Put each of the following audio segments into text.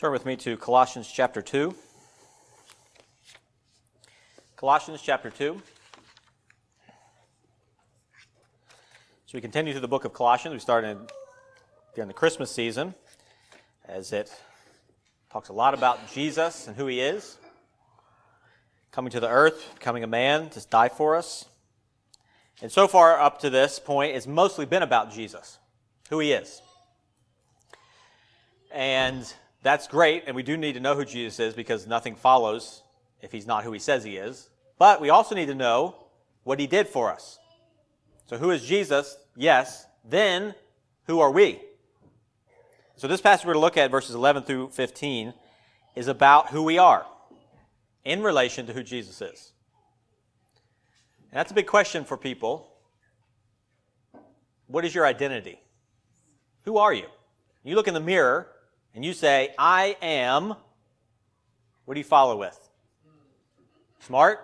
Turn with me to Colossians chapter 2. Colossians chapter 2. So we continue through the book of Colossians. We started during the Christmas season as it talks a lot about Jesus and who he is, coming to the earth, becoming a man to die for us. And so far up to this point, it's mostly been about Jesus, who he is. And that's great, and we do need to know who Jesus is because nothing follows if he's not who he says he is. But we also need to know what he did for us. So, who is Jesus? Yes. Then, who are we? So, this passage we're going to look at, verses 11 through 15, is about who we are in relation to who Jesus is. And that's a big question for people. What is your identity? Who are you? You look in the mirror and you say, I am, what do you follow with? Smart?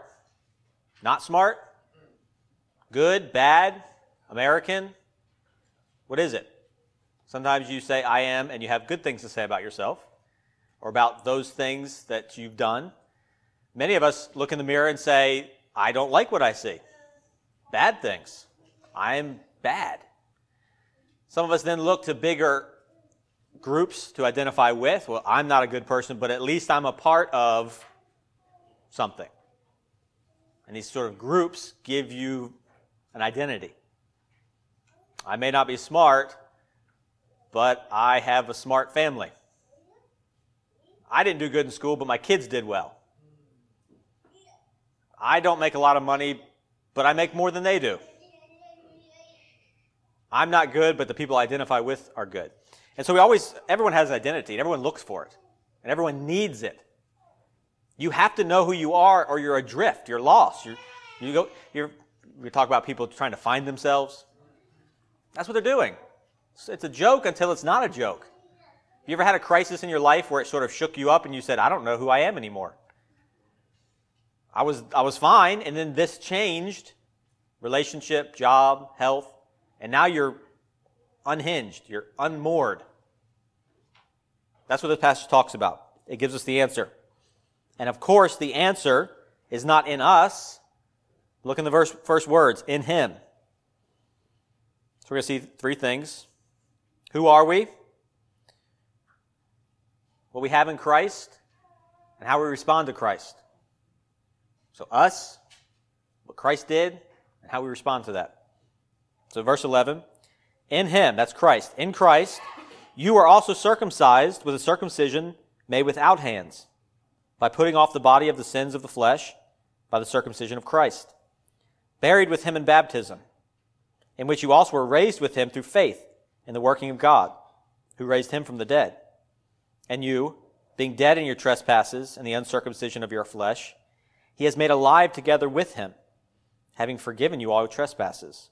Not smart? Good? Bad? American? What is it? Sometimes you say, I am, and you have good things to say about yourself or about those things that you've done. Many of us look in the mirror and say, I don't like what I see. Bad things. I am bad. Some of us then look to bigger groups to identify with. Well, I'm not a good person, but at least I'm a part of something. And these sort of groups give you an identity. I may not be smart, but I have a smart family. I didn't do good in school, but my kids did well. I don't make a lot of money, but I make more than they do. I'm not good, but the people I identify with are good. And so we always, everyone has an identity and everyone looks for it and everyone needs it. You have to know who you are or you're adrift. You're lost. You're, you go, you're, we talk about people trying to find themselves. That's what they're doing. It's a joke until it's not a joke. You ever had a crisis in your life where it sort of shook you up and you said, I don't know who I am anymore? I was, I was fine, and then this changed relationship, job, health, and now you're unhinged, you're unmoored. That's what this passage talks about. It gives us the answer. And of course, the answer is not in us. Look in the verse, first words, in Him. So we're going to see three things. Who are we? What we have in Christ, and how we respond to Christ. So, us, what Christ did, and how we respond to that. So, verse 11 in him, that's Christ, in Christ, you are also circumcised with a circumcision made without hands, by putting off the body of the sins of the flesh by the circumcision of Christ, buried with him in baptism, in which you also were raised with him through faith in the working of God, who raised him from the dead. And you, being dead in your trespasses and the uncircumcision of your flesh, he has made alive together with him, having forgiven you all your trespasses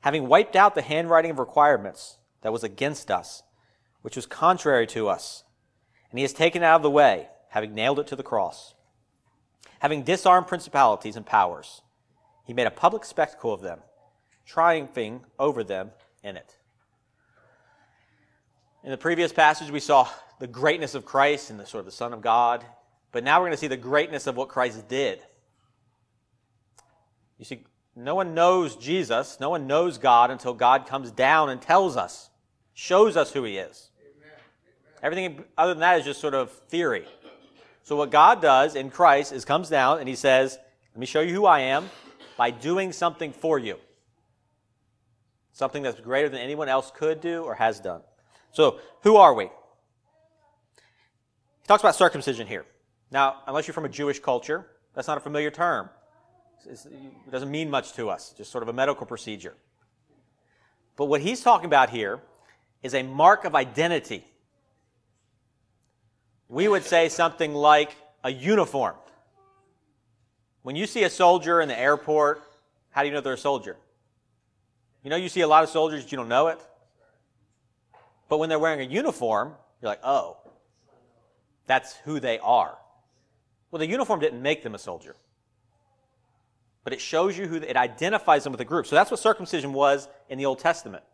having wiped out the handwriting of requirements that was against us, which was contrary to us. And he has taken it out of the way, having nailed it to the cross. Having disarmed principalities and powers, he made a public spectacle of them, triumphing over them in it. In the previous passage, we saw the greatness of Christ and the sort of the Son of God, but now we're going to see the greatness of what Christ did. You see, no one knows Jesus, no one knows God until God comes down and tells us, shows us who He is. Amen. Everything other than that is just sort of theory. So, what God does in Christ is comes down and He says, Let me show you who I am by doing something for you. Something that's greater than anyone else could do or has done. So, who are we? He talks about circumcision here. Now, unless you're from a Jewish culture, that's not a familiar term it doesn't mean much to us, just sort of a medical procedure. But what he's talking about here is a mark of identity. We would say something like a uniform. When you see a soldier in the airport, how do you know they're a soldier? You know, you see a lot of soldiers, you don't know it. But when they're wearing a uniform, you're like, oh, that's who they are. Well, the uniform didn't make them a soldier but it shows you who, it identifies them with a group. So that's what circumcision was in the Old Testament.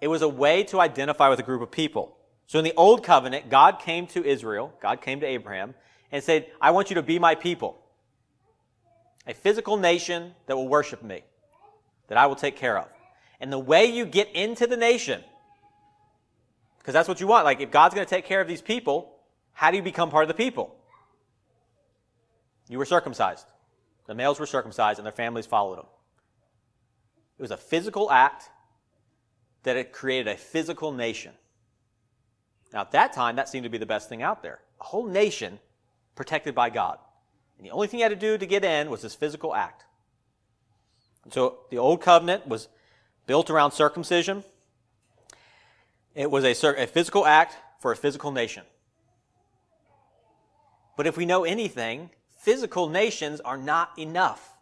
It was a way to identify with a group of people. So in the Old Covenant, God came to Israel, God came to Abraham, and said, I want you to be my people. A physical nation that will worship me, that I will take care of. And the way you get into the nation, because that's what you want, like if God's going to take care of these people, how do you become part of the people? You were circumcised. The males were circumcised and their families followed them. It was a physical act that it created a physical nation. Now, at that time, that seemed to be the best thing out there. A whole nation protected by God. And the only thing you had to do to get in was this physical act. And so the Old Covenant was built around circumcision. It was a, a physical act for a physical nation. But if we know anything, physical nations are not enough.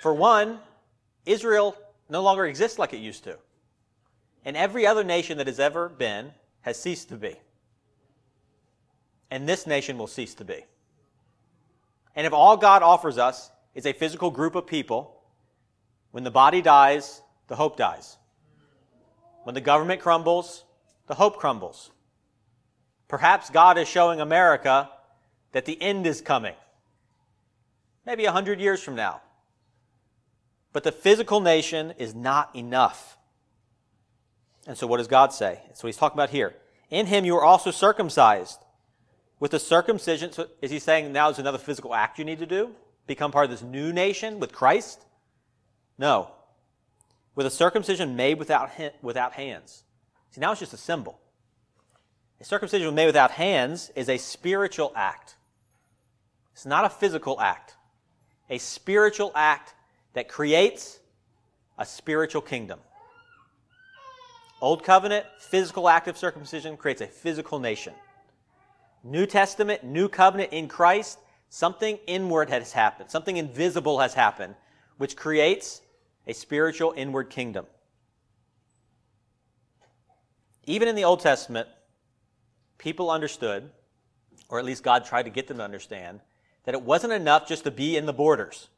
For one, Israel no longer exists like it used to. And every other nation that has ever been has ceased to be. And this nation will cease to be. And if all God offers us is a physical group of people, when the body dies, the hope dies. When the government crumbles, the hope crumbles. Perhaps God is showing America that the end is coming. Maybe a hundred years from now. But the physical nation is not enough. And so what does God say? That's what he's talking about here. In him you are also circumcised. With the circumcision, so is he saying now there's another physical act you need to do? Become part of this new nation with Christ? No. With a circumcision made without, without hands. See, now it's just a symbol. A circumcision made without hands is a spiritual act. It's not a physical act. A spiritual act that creates a spiritual kingdom. Old covenant, physical act of circumcision creates a physical nation. New Testament, new covenant in Christ, something inward has happened, something invisible has happened, which creates a spiritual inward kingdom. Even in the Old Testament, people understood, or at least God tried to get them to understand, that it wasn't enough just to be in the borders,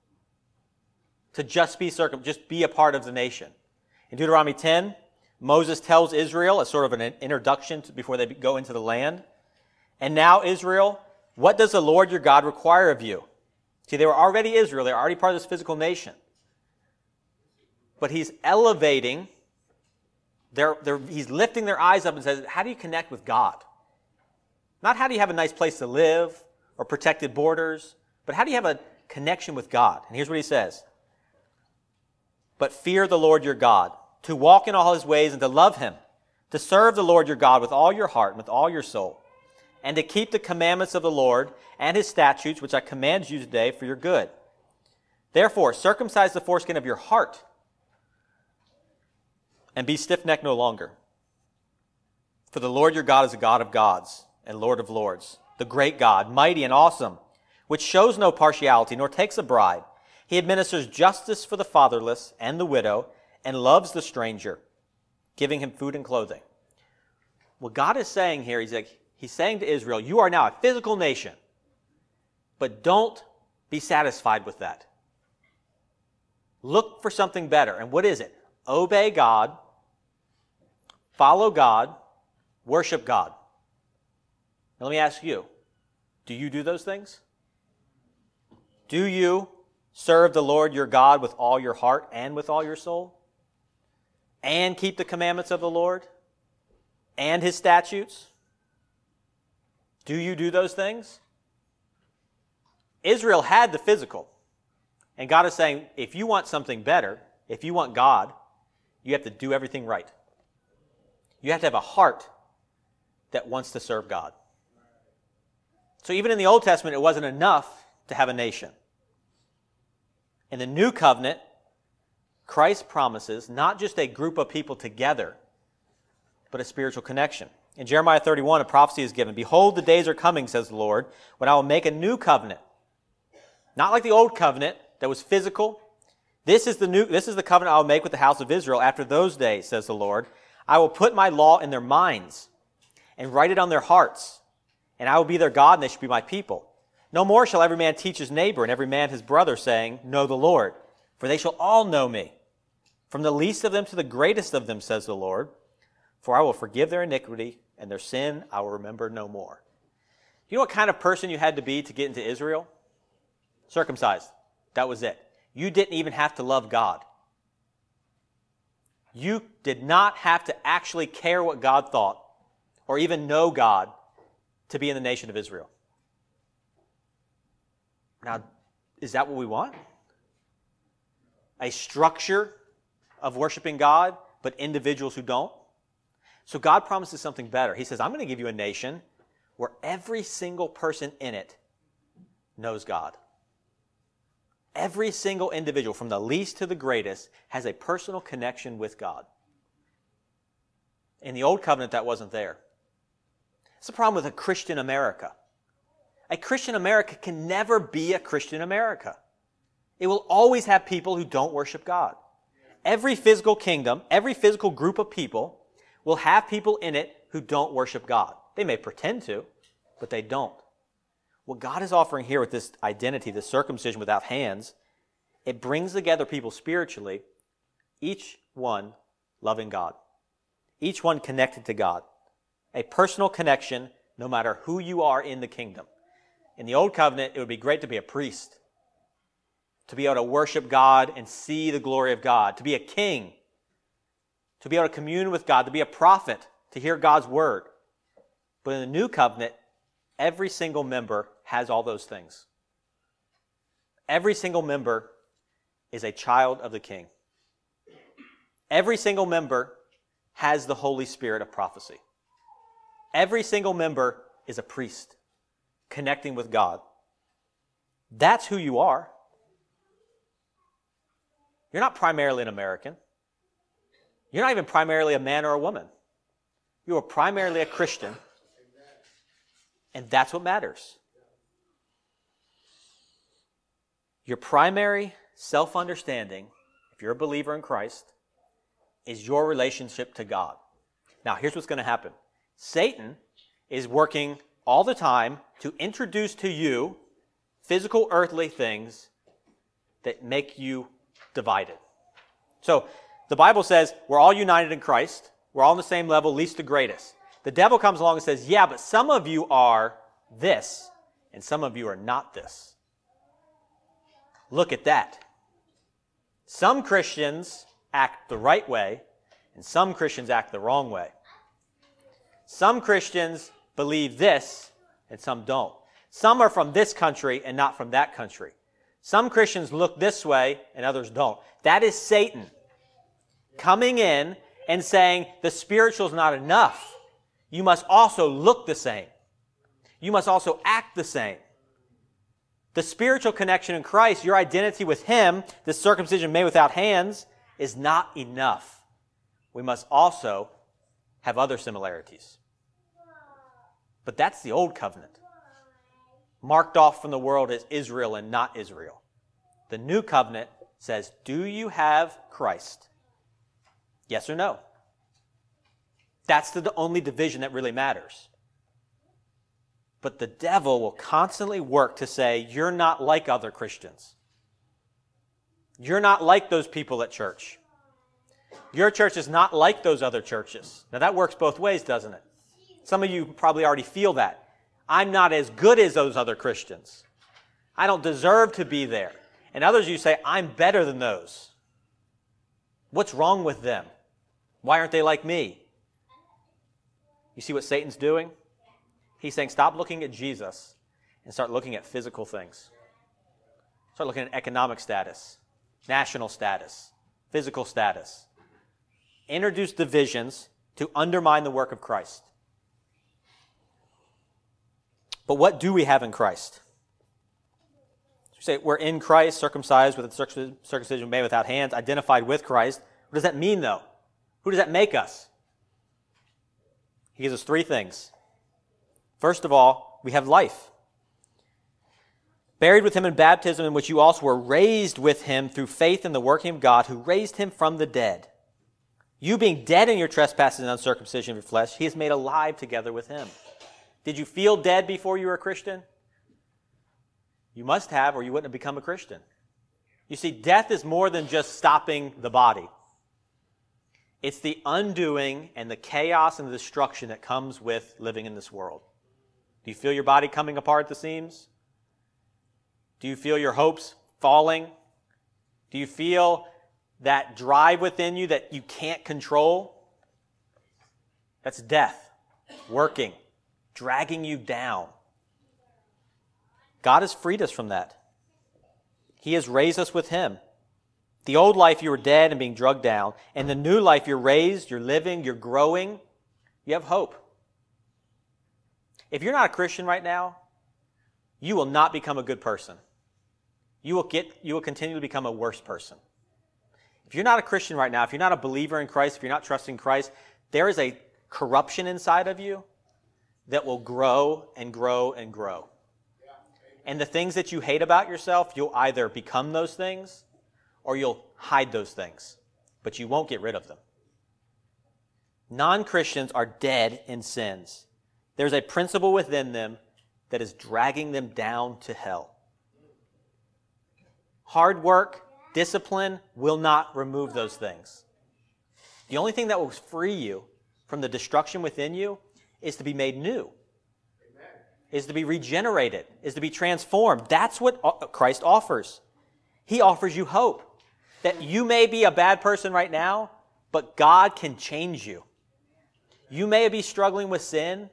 to just be circum, just be a part of the nation. In Deuteronomy 10, Moses tells Israel as sort of an introduction to, before they go into the land. And now, Israel, what does the Lord your God require of you? See, they were already Israel. They're already part of this physical nation. But he's elevating, they're, they're, he's lifting their eyes up and says, How do you connect with God? Not how do you have a nice place to live or protected borders, but how do you have a connection with God? And here's what he says But fear the Lord your God to walk in all his ways and to love him, to serve the Lord your God with all your heart and with all your soul, and to keep the commandments of the Lord and his statutes, which I command you today for your good. Therefore, circumcise the foreskin of your heart and be stiff necked no longer. For the Lord your God is a God of gods and Lord of lords, the great God, mighty and awesome, which shows no partiality nor takes a bribe. He administers justice for the fatherless and the widow and loves the stranger, giving him food and clothing. What God is saying here, he's like, he's saying to Israel, you are now a physical nation, but don't be satisfied with that. Look for something better. And what is it? Obey God, follow God, worship God. Now let me ask you, do you do those things? Do you serve the Lord your God with all your heart and with all your soul? and keep the commandments of the Lord and his statutes? Do you do those things? Israel had the physical. And God is saying, if you want something better, if you want God, you have to do everything right. You have to have a heart that wants to serve God. So even in the Old Testament, it wasn't enough to have a nation. In the New Covenant, Christ promises not just a group of people together, but a spiritual connection. In Jeremiah 31, a prophecy is given Behold, the days are coming, says the Lord, when I will make a new covenant. Not like the old covenant that was physical. This is the new, this is the covenant I will make with the house of Israel after those days, says the Lord. I will put my law in their minds and write it on their hearts, and I will be their God, and they shall be my people. No more shall every man teach his neighbor and every man his brother, saying, Know the Lord, for they shall all know me from the least of them to the greatest of them, says the Lord. For I will forgive their iniquity, and their sin I will remember no more. You know what kind of person you had to be to get into Israel? Circumcised. That was it. You didn't even have to love God. You did not have to actually care what God thought or even know God to be in the nation of Israel. Now, is that what we want? A structure of worshiping God, but individuals who don't? So God promises something better. He says, I'm going to give you a nation where every single person in it knows God. Every single individual, from the least to the greatest, has a personal connection with God. In the Old Covenant, that wasn't there. It's the problem with a Christian America. A Christian America can never be a Christian America. It will always have people who don't worship God. Every physical kingdom, every physical group of people will have people in it who don't worship God. They may pretend to, but they don't. What God is offering here with this identity, this circumcision without hands, it brings together people spiritually, each one loving God, each one connected to God. A personal connection no matter who you are in the kingdom. In the Old Covenant, it would be great to be a priest, to be able to worship God and see the glory of God, to be a king, to be able to commune with God, to be a prophet, to hear God's word. But in the New Covenant, every single member has all those things. Every single member is a child of the King. Every single member has the Holy Spirit of prophecy. Every single member is a priest connecting with God. That's who you are. You're not primarily an American. You're not even primarily a man or a woman. You are primarily a Christian. And that's what matters. Your primary self understanding, if you're a believer in Christ, is your relationship to God. Now, here's what's going to happen Satan is working all the time to introduce to you physical earthly things that make you divided. So, the Bible says we're all united in Christ. We're all on the same level, least to greatest. The devil comes along and says, Yeah, but some of you are this, and some of you are not this. Look at that. Some Christians act the right way, and some Christians act the wrong way. Some Christians believe this, and some don't. Some are from this country and not from that country. Some Christians look this way and others don't. That is Satan coming in and saying the spiritual is not enough. You must also look the same. You must also act the same. The spiritual connection in Christ, your identity with Him, the circumcision made without hands, is not enough. We must also have other similarities. But that's the old covenant, marked off from the world as Israel and not Israel. The new covenant says, Do you have Christ? Yes or no? That's the only division that really matters. But the devil will constantly work to say, You're not like other Christians. You're not like those people at church. Your church is not like those other churches. Now, that works both ways, doesn't it? Some of you probably already feel that. I'm not as good as those other Christians. I don't deserve to be there. And others you say, I'm better than those. What's wrong with them? Why aren't they like me? You see what Satan's doing? He's saying, stop looking at Jesus and start looking at physical things. Start looking at economic status, national status, physical status. Introduce divisions to undermine the work of Christ. But what do we have in Christ? We say we're in Christ, circumcised with a circumcision made without hands, identified with Christ. What does that mean, though? Who does that make us? He gives us three things First of all, we have life. Buried with him in baptism, in which you also were raised with him through faith in the working of God who raised him from the dead. You being dead in your trespasses and uncircumcision of your flesh, he is made alive together with him. Did you feel dead before you were a Christian? You must have, or you wouldn't have become a Christian. You see, death is more than just stopping the body. It's the undoing and the chaos and the destruction that comes with living in this world. Do you feel your body coming apart at the seams? Do you feel your hopes falling? Do you feel that drive within you that you can't control? That's death working, dragging you down. God has freed us from that. He has raised us with Him. The old life you were dead and being drugged down, and the new life you're raised, you're living, you're growing, you have hope. If you're not a Christian right now, you will not become a good person. You will get you will continue to become a worse person. If you're not a Christian right now, if you're not a believer in Christ, if you're not trusting Christ, there is a corruption inside of you that will grow and grow and grow. And the things that you hate about yourself, you'll either become those things or you'll hide those things, but you won't get rid of them. Non Christians are dead in sins. There's a principle within them that is dragging them down to hell. Hard work, discipline will not remove those things. The only thing that will free you from the destruction within you is to be made new, is to be regenerated, is to be transformed. That's what uh, Christ offers. He offers you hope that you may be a bad person right now, but God can change you. You may be struggling with sin,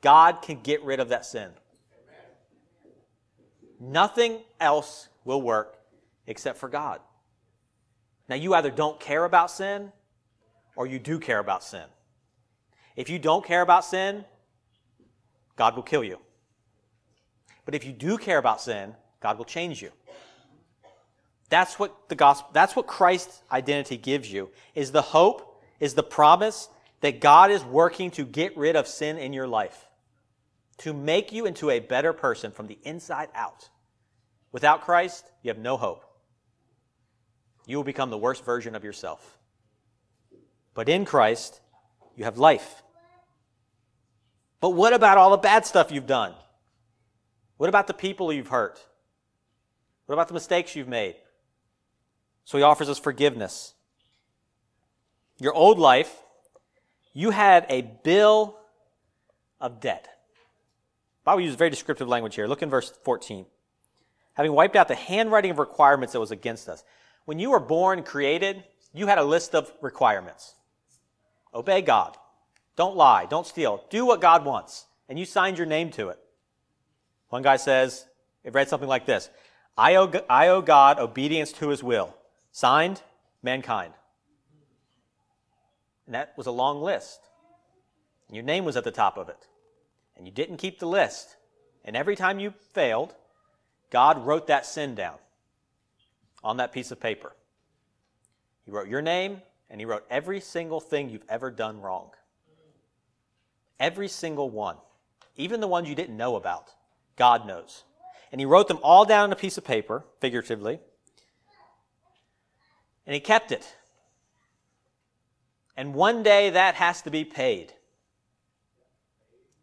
God can get rid of that sin. Nothing else will work except for God. Now, you either don't care about sin or you do care about sin. If you don't care about sin, God will kill you. But if you do care about sin, God will change you. That's what the gospel, that's what Christ's identity gives you, is the hope, is the promise that God is working to get rid of sin in your life, to make you into a better person from the inside out. Without Christ, you have no hope. You will become the worst version of yourself. But in Christ, you have life. But what about all the bad stuff you've done? What about the people you've hurt? What about the mistakes you've made? So he offers us forgiveness. Your old life, you had a bill of debt. Bible uses very descriptive language here. Look in verse 14. Having wiped out the handwriting of requirements that was against us. When you were born, created, you had a list of requirements. Obey God. Don't lie. Don't steal. Do what God wants. And you signed your name to it. One guy says, it read something like this I owe, I owe God obedience to his will. Signed, mankind. And that was a long list. And your name was at the top of it. And you didn't keep the list. And every time you failed, God wrote that sin down on that piece of paper. He wrote your name, and he wrote every single thing you've ever done wrong. Every single one. Even the ones you didn't know about. God knows. And he wrote them all down on a piece of paper, figuratively, and he kept it. And one day that has to be paid.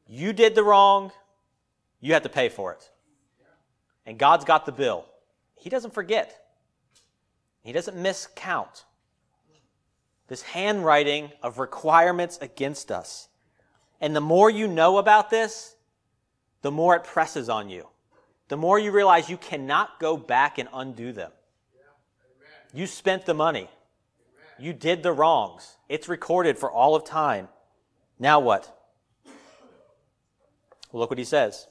You did the wrong, you have to pay for it. And God's got the bill. He doesn't forget, He doesn't miscount. This handwriting of requirements against us. And the more you know about this, the more it presses on you. The more you realize you cannot go back and undo them. You spent the money. You did the wrongs. It's recorded for all of time. Now what? Well, look what he says.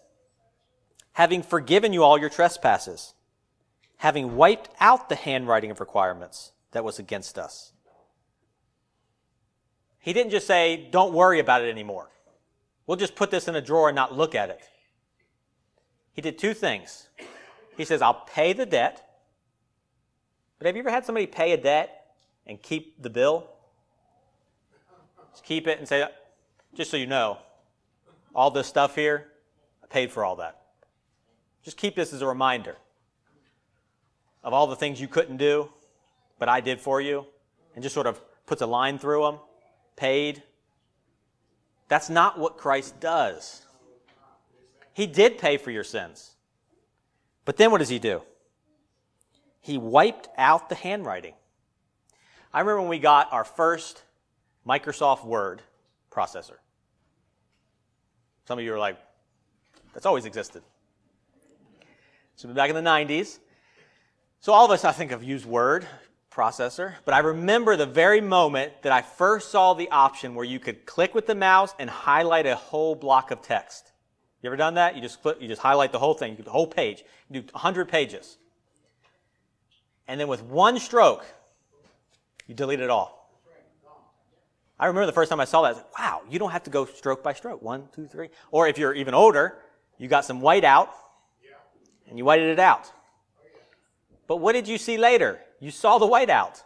Having forgiven you all your trespasses, having wiped out the handwriting of requirements that was against us. He didn't just say, don't worry about it anymore. We'll just put this in a drawer and not look at it. He did two things. He says, I'll pay the debt but have you ever had somebody pay a debt and keep the bill? Just keep it and say, just so you know, all this stuff here, I paid for all that. Just keep this as a reminder of all the things you couldn't do, but I did for you, and just sort of puts a line through them, paid. That's not what Christ does. He did pay for your sins. But then what does he do? he wiped out the handwriting. I remember when we got our first Microsoft Word processor. Some of you are like, that's always existed. So back in the 90s. So all of us, I think, have used Word processor, but I remember the very moment that I first saw the option where you could click with the mouse and highlight a whole block of text. You ever done that? You just click, you just highlight the whole thing, the whole page. You do 100 pages. And then with one stroke, you delete it all. I remember the first time I saw that, I was like, wow, you don't have to go stroke by stroke. One, two, three. Or if you're even older, you got some white out and you whited it out. But what did you see later? You saw the white out.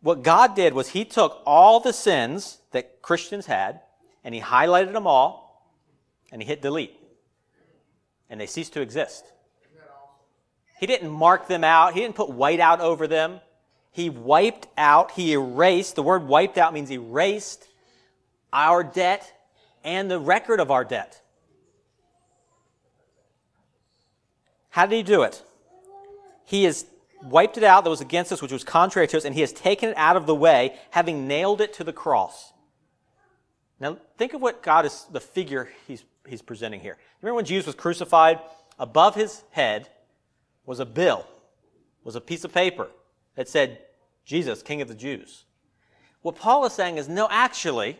What God did was He took all the sins that Christians had and He highlighted them all and He hit delete. And they ceased to exist. He didn't mark them out, He didn't put white out over them. He wiped out, He erased. The word wiped out means erased our debt and the record of our debt. How did He do it? He has wiped it out that was against us, which was contrary to us, and he has taken it out of the way, having nailed it to the cross. Now, think of what God is, the figure he's, he's presenting here. Remember when Jesus was crucified? Above his head was a bill, was a piece of paper that said, Jesus, King of the Jews. What Paul is saying is, no, actually,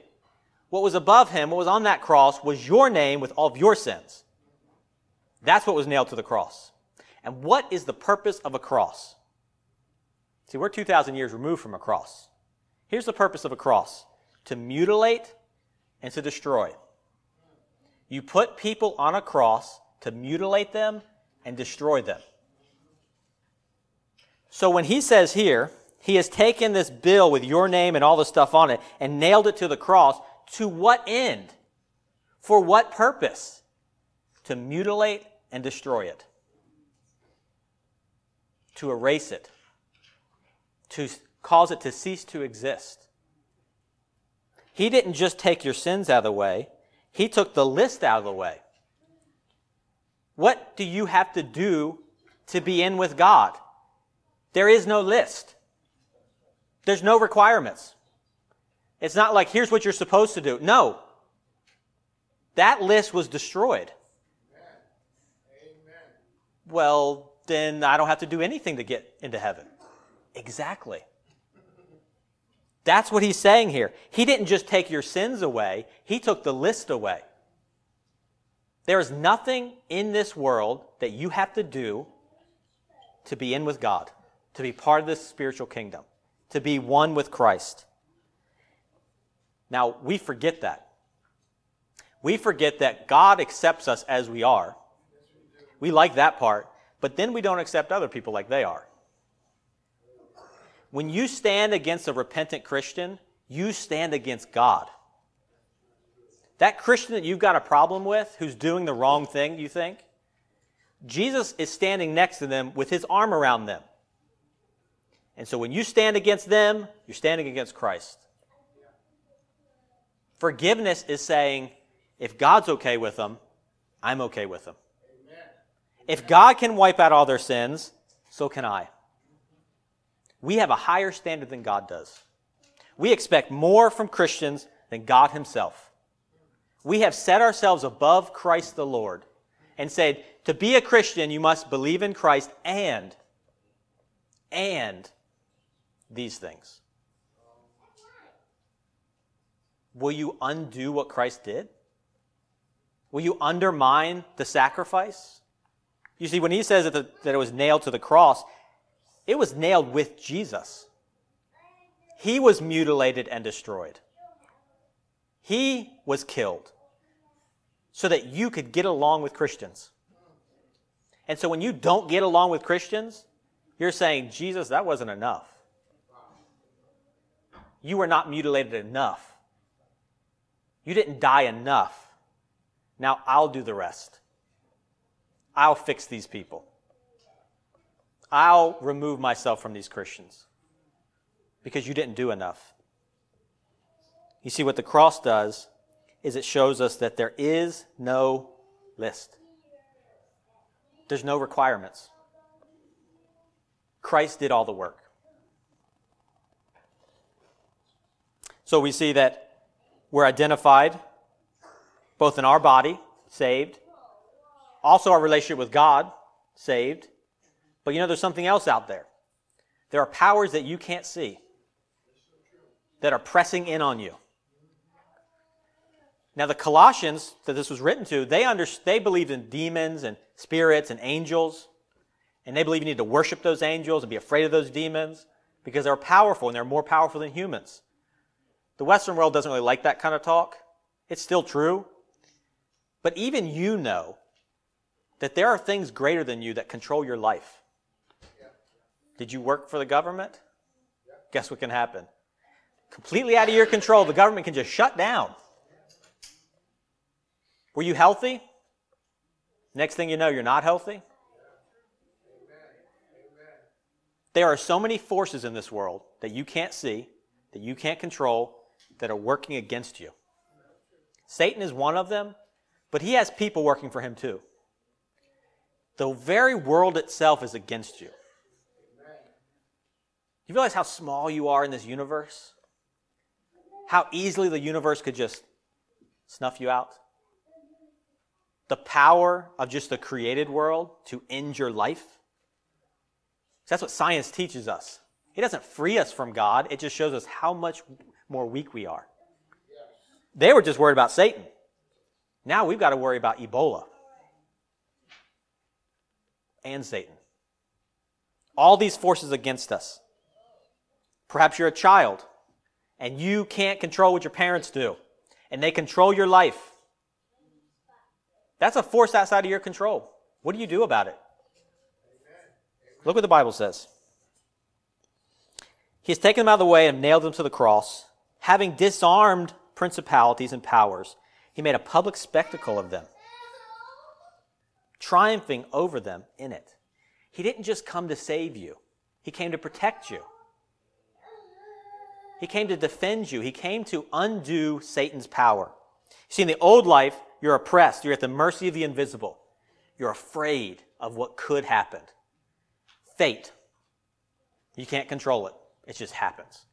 what was above him, what was on that cross, was your name with all of your sins. That's what was nailed to the cross. And what is the purpose of a cross? See, we're 2,000 years removed from a cross. Here's the purpose of a cross to mutilate and to destroy. You put people on a cross to mutilate them and destroy them. So when he says here, he has taken this bill with your name and all the stuff on it and nailed it to the cross, to what end? For what purpose? To mutilate and destroy it to erase it, to cause it to cease to exist. He didn't just take your sins out of the way, He took the list out of the way. What do you have to do to be in with God? There is no list. There's no requirements. It's not like, here's what you're supposed to do. No. That list was destroyed. Amen. Well, then I don't have to do anything to get into heaven. Exactly. That's what he's saying here. He didn't just take your sins away, he took the list away. There is nothing in this world that you have to do to be in with God, to be part of this spiritual kingdom, to be one with Christ. Now, we forget that. We forget that God accepts us as we are. We like that part but then we don't accept other people like they are. When you stand against a repentant Christian, you stand against God. That Christian that you've got a problem with, who's doing the wrong thing, you think, Jesus is standing next to them with his arm around them. And so when you stand against them, you're standing against Christ. Forgiveness is saying, if God's okay with them, I'm okay with them. If God can wipe out all their sins, so can I. We have a higher standard than God does. We expect more from Christians than God Himself. We have set ourselves above Christ the Lord and said, to be a Christian, you must believe in Christ and, and these things. Will you undo what Christ did? Will you undermine the sacrifice? You see, when he says that, the, that it was nailed to the cross, it was nailed with Jesus. He was mutilated and destroyed. He was killed so that you could get along with Christians. And so when you don't get along with Christians, you're saying, Jesus, that wasn't enough. You were not mutilated enough. You didn't die enough. Now I'll do the rest. I'll fix these people. I'll remove myself from these Christians because you didn't do enough. You see, what the cross does is it shows us that there is no list, there's no requirements. Christ did all the work. So we see that we're identified both in our body, saved, also our relationship with God, saved. But you know, there's something else out there. There are powers that you can't see that are pressing in on you. Now, the Colossians that this was written to, they, under, they believed in demons and spirits and angels, and they believe you need to worship those angels and be afraid of those demons because they're powerful and they're more powerful than humans. The Western world doesn't really like that kind of talk. It's still true. But even you know that there are things greater than you that control your life. Did you work for the government? Guess what can happen? Completely out of your control, the government can just shut down. Were you healthy? Next thing you know, you're not healthy. There are so many forces in this world that you can't see, that you can't control, that are working against you. Satan is one of them, but he has people working for him too. The very world itself is against you. You realize how small you are in this universe? How easily the universe could just snuff you out? The power of just the created world to end your life? That's what science teaches us. It doesn't free us from God, it just shows us how much more weak we are. They were just worried about Satan. Now we've got to worry about Ebola and Satan. All these forces against us. Perhaps you're a child and you can't control what your parents do, and they control your life. That's a force outside of your control. What do you do about it? Look what the Bible says. He has taken them out of the way and nailed them to the cross, having disarmed principalities and powers. He made a public spectacle of them triumphing over them in it. He didn't just come to save you, He came to protect you. He came to defend you. He came to undo Satan's power. See, in the old life, you're oppressed. You're at the mercy of the invisible. You're afraid of what could happen. Fate. You can't control it. It just happens.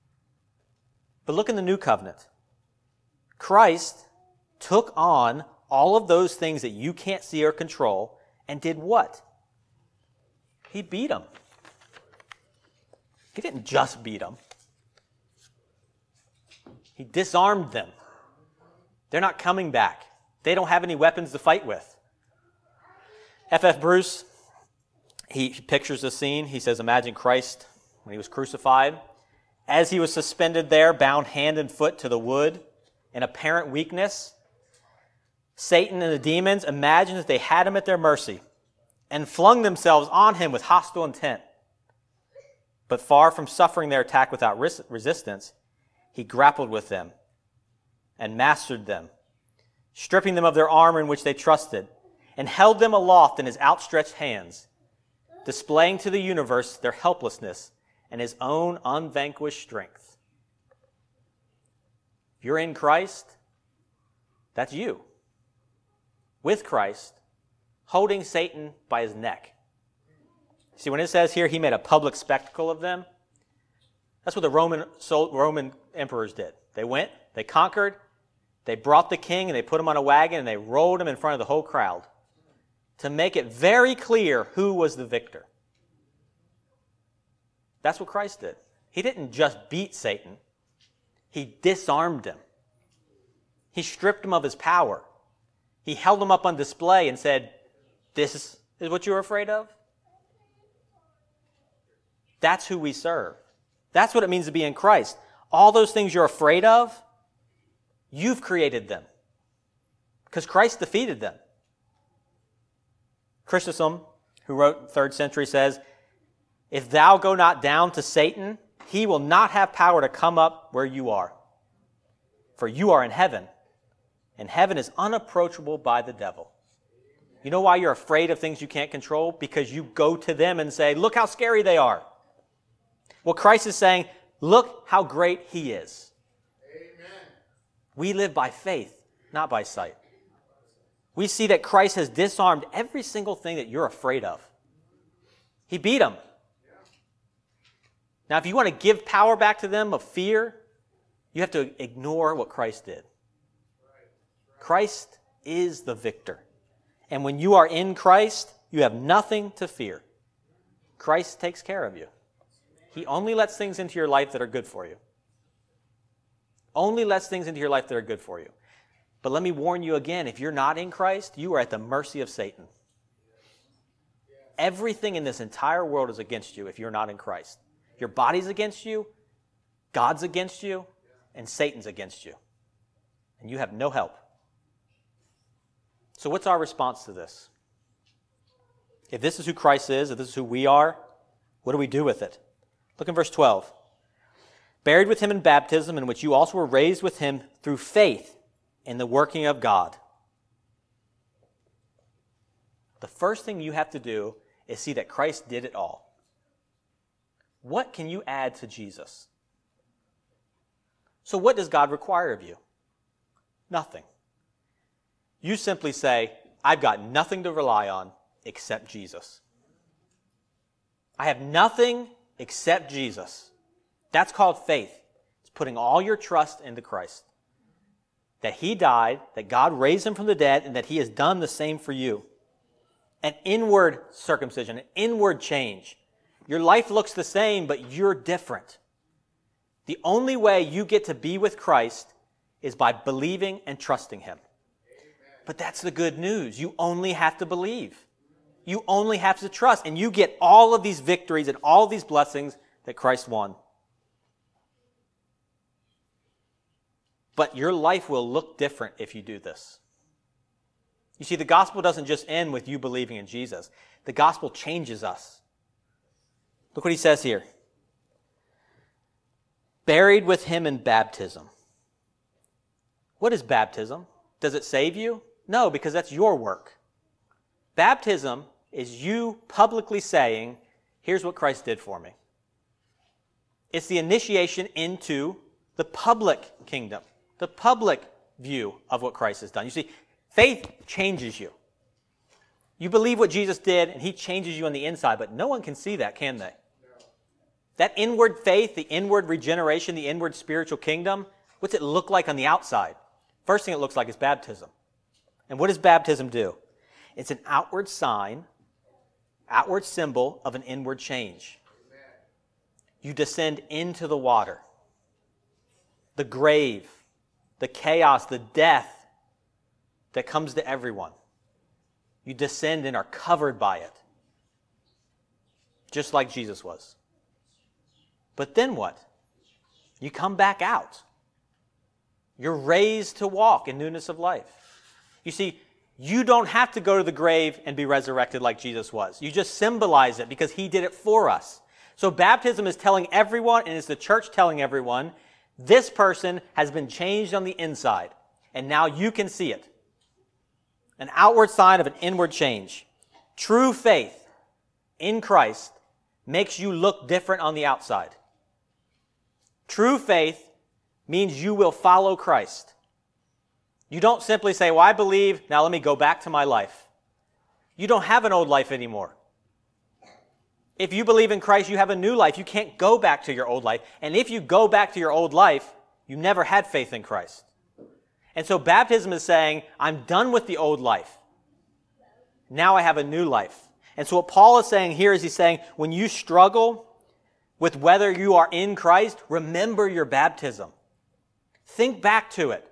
But look in the new covenant. Christ took on all of those things that you can't see or control and did what? He beat them. He didn't just beat them, he disarmed them. They're not coming back. They don't have any weapons to fight with. F.F. F. Bruce, he pictures the scene. He says, Imagine Christ when he was crucified. As he was suspended there, bound hand and foot to the wood in apparent weakness, Satan and the demons imagined that they had him at their mercy and flung themselves on him with hostile intent. But far from suffering their attack without res- resistance, he grappled with them and mastered them, stripping them of their armor in which they trusted, and held them aloft in his outstretched hands, displaying to the universe their helplessness and his own unvanquished strength. If you're in Christ, that's you with Christ, holding Satan by his neck. See, when it says here he made a public spectacle of them, that's what the Roman, Roman emperors did. They went, they conquered, they brought the king, and they put him on a wagon, and they rolled him in front of the whole crowd to make it very clear who was the victor. That's what Christ did. He didn't just beat Satan, he disarmed him, he stripped him of his power. He held them up on display and said, This is what you're afraid of? That's who we serve. That's what it means to be in Christ. All those things you're afraid of, you've created them. Because Christ defeated them. Chrysostom, who wrote third century, says, If thou go not down to Satan, he will not have power to come up where you are. For you are in heaven, and heaven is unapproachable by the devil. You know why you're afraid of things you can't control? Because you go to them and say, Look how scary they are. Well, Christ is saying, Look how great He is. Amen. We live by faith, not by sight. We see that Christ has disarmed every single thing that you're afraid of. He beat them. Now, if you want to give power back to them of fear, You have to ignore what Christ did. Christ is the victor. And when you are in Christ, you have nothing to fear. Christ takes care of you. He only lets things into your life that are good for you. Only lets things into your life that are good for you. But let me warn you again if you're not in Christ, you are at the mercy of Satan. Everything in this entire world is against you if you're not in Christ. Your body's against you, God's against you, and Satan's against you. And you have no help. So, what's our response to this? If this is who Christ is, if this is who we are, what do we do with it? Look in verse 12. Buried with him in baptism, in which you also were raised with him through faith in the working of God. The first thing you have to do is see that Christ did it all. What can you add to Jesus? So, what does God require of you? Nothing. You simply say, I've got nothing to rely on except Jesus. I have nothing except Jesus. That's called faith. It's putting all your trust into Christ. That He died, that God raised Him from the dead, and that He has done the same for you. An inward circumcision, an inward change. Your life looks the same, but you're different. The only way you get to be with Christ is by believing and trusting Him. But that's the good news. You only have to believe. You only have to trust, and you get all of these victories and all these blessings that Christ won. But your life will look different if you do this. You see, the gospel doesn't just end with you believing in Jesus, the gospel changes us. Look what he says here buried with him in baptism. What is baptism? Does it save you? No, because that's your work. Baptism is you publicly saying, Here's what Christ did for me. It's the initiation into the public kingdom, the public view of what Christ has done. You see, faith changes you. You believe what Jesus did, and he changes you on the inside, but no one can see that, can they? That inward faith, the inward regeneration, the inward spiritual kingdom, what's it look like on the outside? First thing it looks like is baptism. And what does baptism do? It's an outward sign outward symbol of an inward change. You descend into the water, the grave, the chaos, the death that comes to everyone. You descend and are covered by it, just like Jesus was. But then what? You come back out. You're raised to walk in newness of life. You see, you don't have to go to the grave and be resurrected like Jesus was. You just symbolize it because he did it for us. So baptism is telling everyone, and it's the church telling everyone, this person has been changed on the inside, and now you can see it. An outward sign of an inward change. True faith in Christ makes you look different on the outside. True faith means you will follow Christ. You don't simply say, Well, I believe, now let me go back to my life. You don't have an old life anymore. If you believe in Christ, you have a new life. You can't go back to your old life. And if you go back to your old life, you never had faith in Christ. And so baptism is saying, I'm done with the old life. Now I have a new life. And so what Paul is saying here is he's saying, when you struggle with whether you are in Christ, remember your baptism. Think back to it.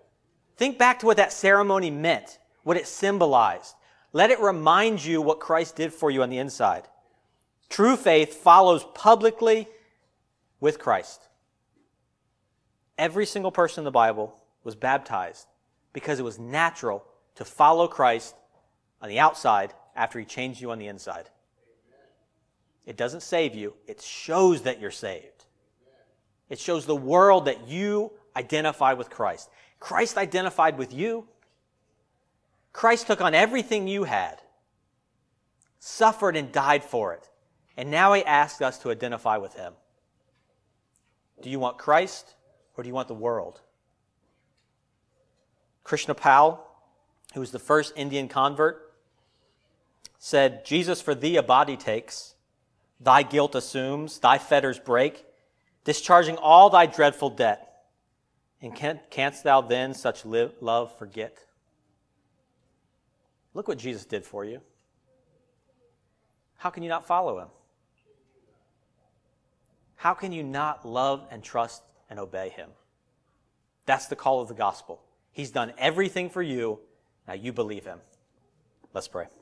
Think back to what that ceremony meant, what it symbolized. Let it remind you what Christ did for you on the inside. True faith follows publicly with Christ. Every single person in the Bible was baptized because it was natural to follow Christ on the outside after he changed you on the inside. It doesn't save you, it shows that you're saved. It shows the world that you identify with Christ. Christ identified with you. Christ took on everything you had, suffered and died for it, and now he asks us to identify with him. Do you want Christ or do you want the world? Krishnapal, who was the first Indian convert, said, Jesus for thee a body takes, thy guilt assumes, thy fetters break, discharging all thy dreadful debt And can, canst thou then such live, love forget? Look what Jesus did for you. How can you not follow him? How can you not love and trust and obey him? That's the call of the gospel. He's done everything for you. Now you believe him. Let's pray.